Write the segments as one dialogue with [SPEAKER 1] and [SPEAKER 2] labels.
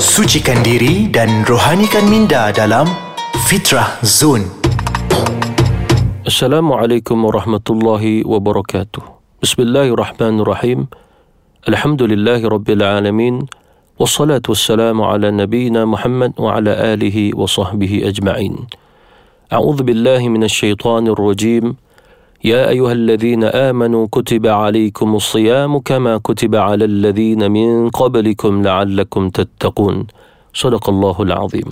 [SPEAKER 1] Sucikan diri dan rohanikan minda dalam Fitrah Zone.
[SPEAKER 2] Assalamualaikum warahmatullahi wabarakatuh. Bismillahirrahmanirrahim. Alhamdulillahi rabbil alamin. Wassalatu wassalamu ala nabiyina Muhammad wa ala alihi wa sahbihi ajma'in. A'udhu billahi minasyaitanir rajim. يا أيها الذين آمنوا كتب عليكم الصيام كما كتب على الذين من قبلكم لعلكم تتقون صدق الله العظيم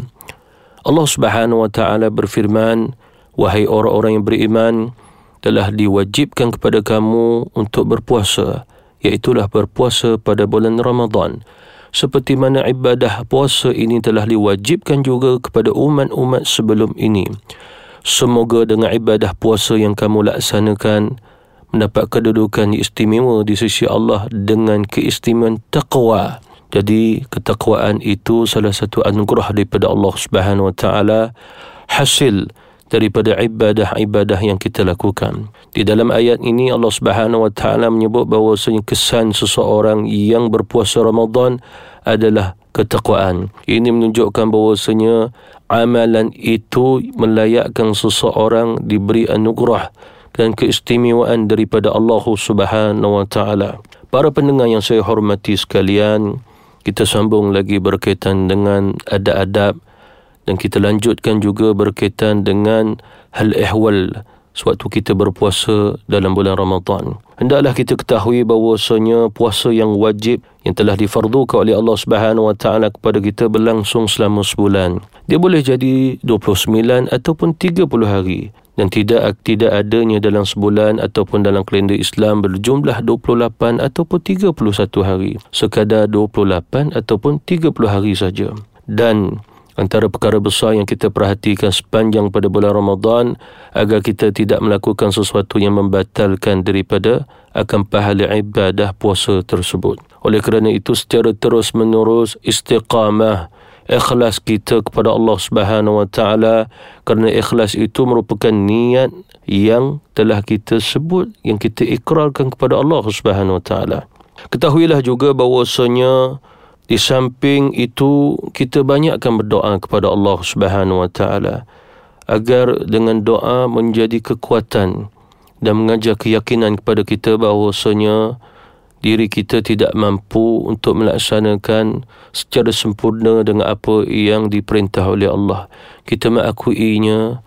[SPEAKER 2] Allah Subhanahu wa taala berfirman wahai orang-orang yang beriman telah diwajibkan kepada kamu untuk berpuasa iaitulah berpuasa pada bulan Ramadan seperti mana ibadah puasa ini telah diwajibkan juga kepada umat-umat sebelum ini Semoga dengan ibadah puasa yang kamu laksanakan mendapat kedudukan istimewa di sisi Allah dengan keistimewaan taqwa. Jadi ketakwaan itu salah satu anugerah daripada Allah Subhanahu Wa Taala hasil daripada ibadah-ibadah yang kita lakukan. Di dalam ayat ini Allah Subhanahu Wa Taala menyebut bahawa kesan seseorang yang berpuasa Ramadan adalah ketakwaan. Ini menunjukkan bahawasanya amalan itu melayakkan seseorang diberi anugerah dan keistimewaan daripada Allah Subhanahu wa taala. Para pendengar yang saya hormati sekalian, kita sambung lagi berkaitan dengan adab-adab dan kita lanjutkan juga berkaitan dengan hal ehwal sewaktu kita berpuasa dalam bulan Ramadan. Hendaklah kita ketahui bahawasanya puasa yang wajib yang telah difardukan oleh Allah Subhanahu Wa Taala kepada kita berlangsung selama sebulan. Dia boleh jadi 29 ataupun 30 hari dan tidak tidak adanya dalam sebulan ataupun dalam kalender Islam berjumlah 28 ataupun 31 hari. Sekadar 28 ataupun 30 hari saja. Dan antara perkara besar yang kita perhatikan sepanjang pada bulan Ramadan agar kita tidak melakukan sesuatu yang membatalkan daripada akan pahala ibadah puasa tersebut. Oleh kerana itu secara terus menerus istiqamah ikhlas kita kepada Allah Subhanahu wa taala kerana ikhlas itu merupakan niat yang telah kita sebut yang kita ikrarkan kepada Allah Subhanahu wa taala. Ketahuilah juga bahawasanya di samping itu kita banyakkan berdoa kepada Allah Subhanahu Wa Taala agar dengan doa menjadi kekuatan dan mengajar keyakinan kepada kita bahawasanya diri kita tidak mampu untuk melaksanakan secara sempurna dengan apa yang diperintah oleh Allah. Kita mengakuinya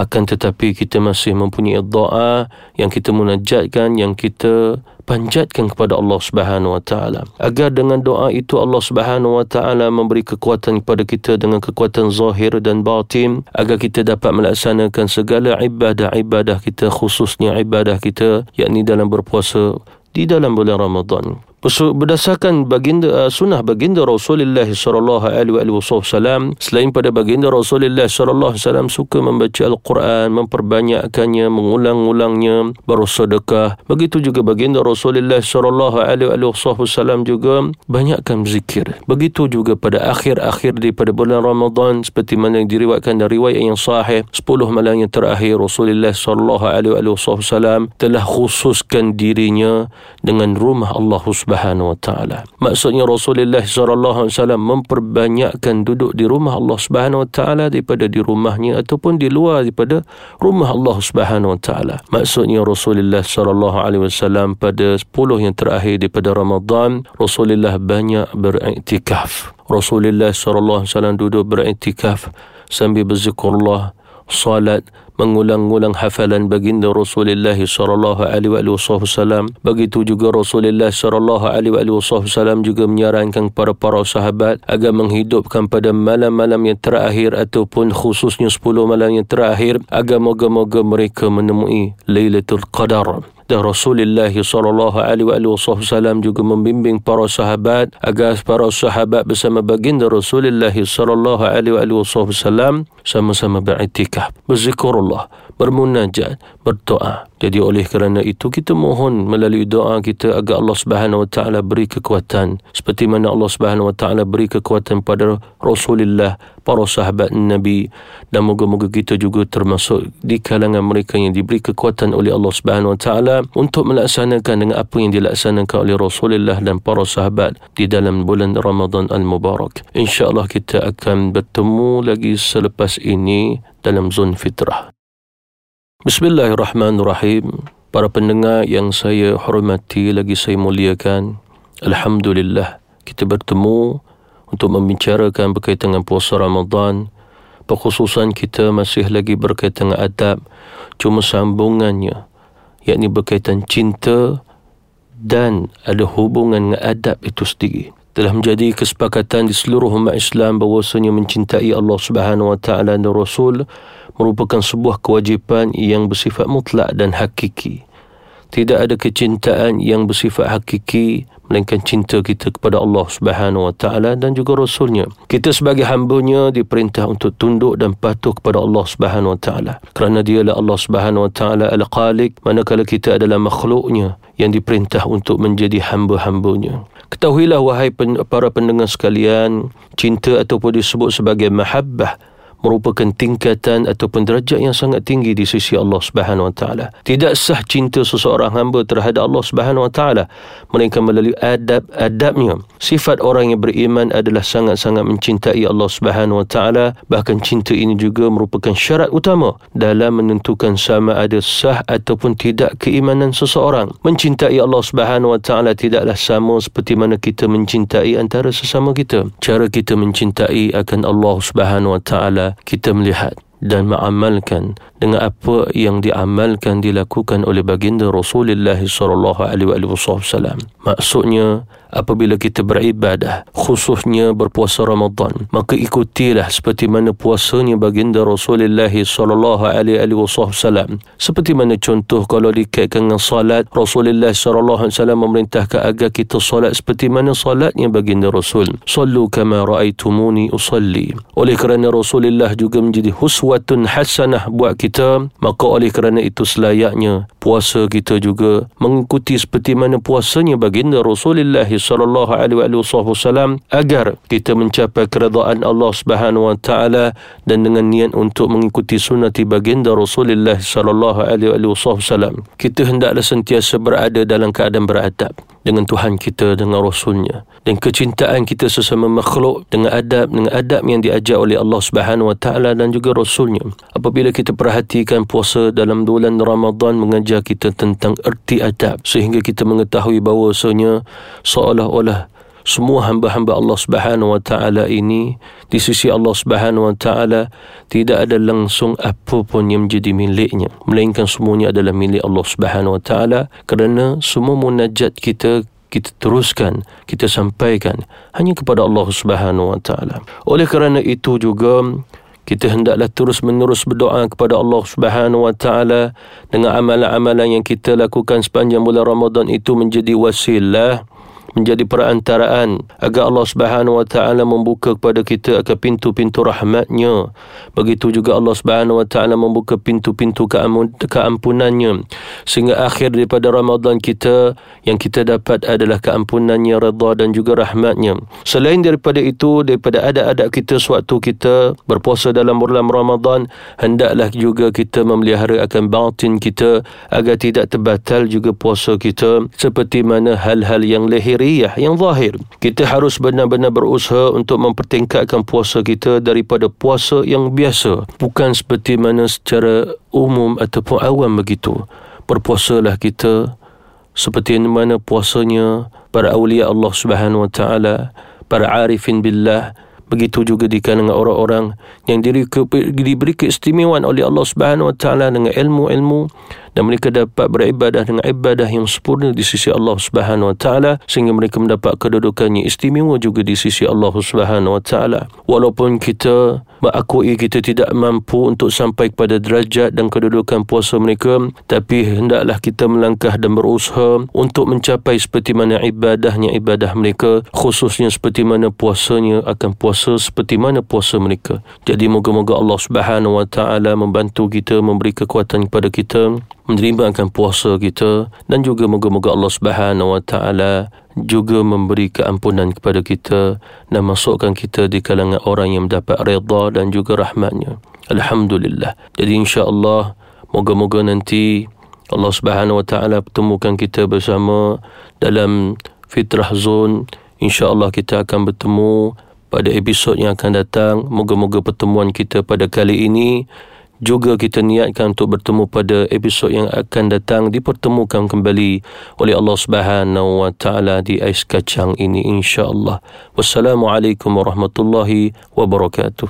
[SPEAKER 2] akan tetapi kita masih mempunyai doa yang kita munajatkan yang kita panjatkan kepada Allah Subhanahu wa taala. Agar dengan doa itu Allah Subhanahu wa taala memberi kekuatan kepada kita dengan kekuatan zahir dan batin agar kita dapat melaksanakan segala ibadah-ibadah kita khususnya ibadah kita yakni dalam berpuasa di dalam bulan Ramadan berdasarkan baginda uh, sunnah baginda Rasulullah sallallahu alaihi wasallam selain pada baginda Rasulullah sallallahu alaihi wasallam suka membaca al-Quran memperbanyakkannya mengulang-ulangnya bersedekah begitu juga baginda Rasulullah sallallahu alaihi wasallam juga banyakkan zikir. Begitu juga pada akhir-akhir daripada bulan Ramadan seperti mana yang diriwayatkan dari riwayat yang sahih 10 malam yang terakhir Rasulullah sallallahu alaihi wasallam telah khususkan dirinya dengan rumah Allah Subhanahu Subhanahu wa taala. Maksudnya Rasulullah sallallahu alaihi wasallam memperbanyakkan duduk di rumah Allah Subhanahu wa taala daripada di rumahnya ataupun di luar daripada rumah Allah Subhanahu wa taala. Maksudnya Rasulullah sallallahu alaihi wasallam pada 10 yang terakhir daripada Ramadan, Rasulullah banyak beriktikaf. Rasulullah sallallahu alaihi wasallam duduk beriktikaf sambil berzikrullah, salat, mengulang-ulang hafalan baginda Rasulullah sallallahu alaihi wasallam. Begitu juga Rasulullah sallallahu alaihi wasallam juga menyarankan kepada para sahabat agar menghidupkan pada malam-malam yang terakhir ataupun khususnya 10 malam yang terakhir agar moga-moga mereka menemui Lailatul Qadar dan Rasulullah sallallahu alaihi wasallam juga membimbing para sahabat agar para sahabat bersama baginda Rasulullah sallallahu alaihi wasallam sama-sama beriktikaf berzikr Allah bermunajat, berdoa. Jadi oleh kerana itu kita mohon melalui doa kita agar Allah Subhanahu Wa Taala beri kekuatan seperti mana Allah Subhanahu Wa Taala beri kekuatan pada Rasulullah, para sahabat Nabi dan moga-moga kita juga termasuk di kalangan mereka yang diberi kekuatan oleh Allah Subhanahu Wa Taala untuk melaksanakan dengan apa yang dilaksanakan oleh Rasulullah dan para sahabat di dalam bulan Ramadan Al-Mubarak. Insya-Allah kita akan bertemu lagi selepas ini dalam zon fitrah. Bismillahirrahmanirrahim. Para pendengar yang saya hormati lagi saya muliakan. Alhamdulillah kita bertemu untuk membicarakan berkaitan dengan puasa Ramadan. Perkhususan kita masih lagi berkaitan dengan adab. Cuma sambungannya yakni berkaitan cinta dan ada hubungan dengan adab itu sendiri telah menjadi kesepakatan di seluruh umat Islam bahawasanya mencintai Allah Subhanahu wa taala dan Rasul merupakan sebuah kewajipan yang bersifat mutlak dan hakiki. Tidak ada kecintaan yang bersifat hakiki melainkan cinta kita kepada Allah Subhanahu wa taala dan juga rasulnya. Kita sebagai hamba-Nya diperintah untuk tunduk dan patuh kepada Allah Subhanahu wa taala. Kerana dialah Allah Subhanahu wa taala Al-Khaliq, manakala kita adalah makhluknya yang diperintah untuk menjadi hamba-hambanya. Ketahuilah wahai para pendengar sekalian, cinta ataupun disebut sebagai mahabbah merupakan tingkatan ataupun derajat yang sangat tinggi di sisi Allah Subhanahu Wa Taala. Tidak sah cinta seseorang hamba terhadap Allah Subhanahu Wa Taala melainkan melalui adab-adabnya. Sifat orang yang beriman adalah sangat-sangat mencintai Allah Subhanahu Wa Taala. Bahkan cinta ini juga merupakan syarat utama dalam menentukan sama ada sah ataupun tidak keimanan seseorang. Mencintai Allah Subhanahu Wa Taala tidaklah sama seperti mana kita mencintai antara sesama kita. Cara kita mencintai akan Allah Subhanahu Wa Taala kita melihat dan mengamalkan dengan apa yang diamalkan dilakukan oleh baginda Rasulullah sallallahu alaihi wasallam. Maksudnya apabila kita beribadah khususnya berpuasa Ramadan maka ikutilah seperti mana puasanya baginda Rasulullah sallallahu alaihi wasallam. Seperti mana contoh kalau dikaitkan dengan salat Rasulullah sallallahu alaihi wasallam memerintahkan agar kita salat seperti mana salatnya baginda Rasul. Sallu kama raaitumuni usalli. Oleh kerana Rasulullah juga menjadi huswatun hasanah buat kita maka oleh kerana itu selayaknya puasa kita juga mengikuti seperti mana puasanya baginda Rasulullah sallallahu alaihi wasallam agar kita mencapai keredaan Allah Subhanahu wa taala dan dengan niat untuk mengikuti sunnah baginda Rasulullah sallallahu alaihi wasallam. Kita hendaklah sentiasa berada dalam keadaan beradab dengan Tuhan kita dengan Rasulnya. Dan kecintaan kita sesama makhluk dengan adab dengan adab yang diajar oleh Allah Subhanahu wa taala dan juga Rasulnya. Apabila kita perhatikan puasa dalam bulan Ramadan mengajar kita tentang erti adab sehingga kita mengetahui bahawasanya seolah-olah semua hamba-hamba Allah Subhanahu wa taala ini di sisi Allah Subhanahu wa taala tidak ada langsung apa pun yang menjadi miliknya melainkan semuanya adalah milik Allah Subhanahu wa taala kerana semua munajat kita kita teruskan, kita sampaikan hanya kepada Allah Subhanahu wa taala. Oleh kerana itu juga kita hendaklah terus menerus berdoa kepada Allah Subhanahu wa taala dengan amalan-amalan yang kita lakukan sepanjang bulan Ramadan itu menjadi wasilah menjadi perantaraan agar Allah Subhanahu wa taala membuka kepada kita akan pintu-pintu rahmatnya. Begitu juga Allah Subhanahu wa taala membuka pintu-pintu keampunannya. Sehingga akhir daripada Ramadan kita yang kita dapat adalah keampunannya redha dan juga rahmatnya. Selain daripada itu daripada ada-ada kita sewaktu kita berpuasa dalam bulan Ramadan hendaklah juga kita memelihara akan batin kita agar tidak terbatal juga puasa kita. Seperti mana hal-hal yang lahir syariah yang zahir. Kita harus benar-benar berusaha untuk mempertingkatkan puasa kita daripada puasa yang biasa. Bukan seperti mana secara umum ataupun awam begitu. Berpuasalah kita seperti mana puasanya para awliya Allah Subhanahu Wa Taala, para arifin billah, begitu juga di kalangan orang-orang yang diberi, diberi keistimewaan oleh Allah Subhanahu Wa Taala dengan ilmu-ilmu dan mereka dapat beribadah dengan ibadah yang sempurna di sisi Allah Subhanahu wa taala sehingga mereka mendapat kedudukan yang istimewa juga di sisi Allah Subhanahu wa taala. Walaupun kita mengakui kita tidak mampu untuk sampai kepada derajat dan kedudukan puasa mereka tapi hendaklah kita melangkah dan berusaha untuk mencapai seperti mana ibadahnya ibadah mereka khususnya seperti mana puasanya akan puasa puasa seperti mana puasa mereka. Jadi moga-moga Allah Subhanahu Wa Taala membantu kita memberi kekuatan kepada kita menerima akan puasa kita dan juga moga-moga Allah Subhanahu Wa Taala juga memberi keampunan kepada kita dan masukkan kita di kalangan orang yang mendapat redha dan juga rahmatnya. Alhamdulillah. Jadi insya-Allah moga-moga nanti Allah Subhanahu Wa Taala pertemukan kita bersama dalam Fitrah Zone. Insya-Allah kita akan bertemu pada episod yang akan datang. Moga-moga pertemuan kita pada kali ini juga kita niatkan untuk bertemu pada episod yang akan datang dipertemukan kembali oleh Allah Subhanahu wa taala di ais kacang ini insya-Allah. Wassalamualaikum warahmatullahi wabarakatuh.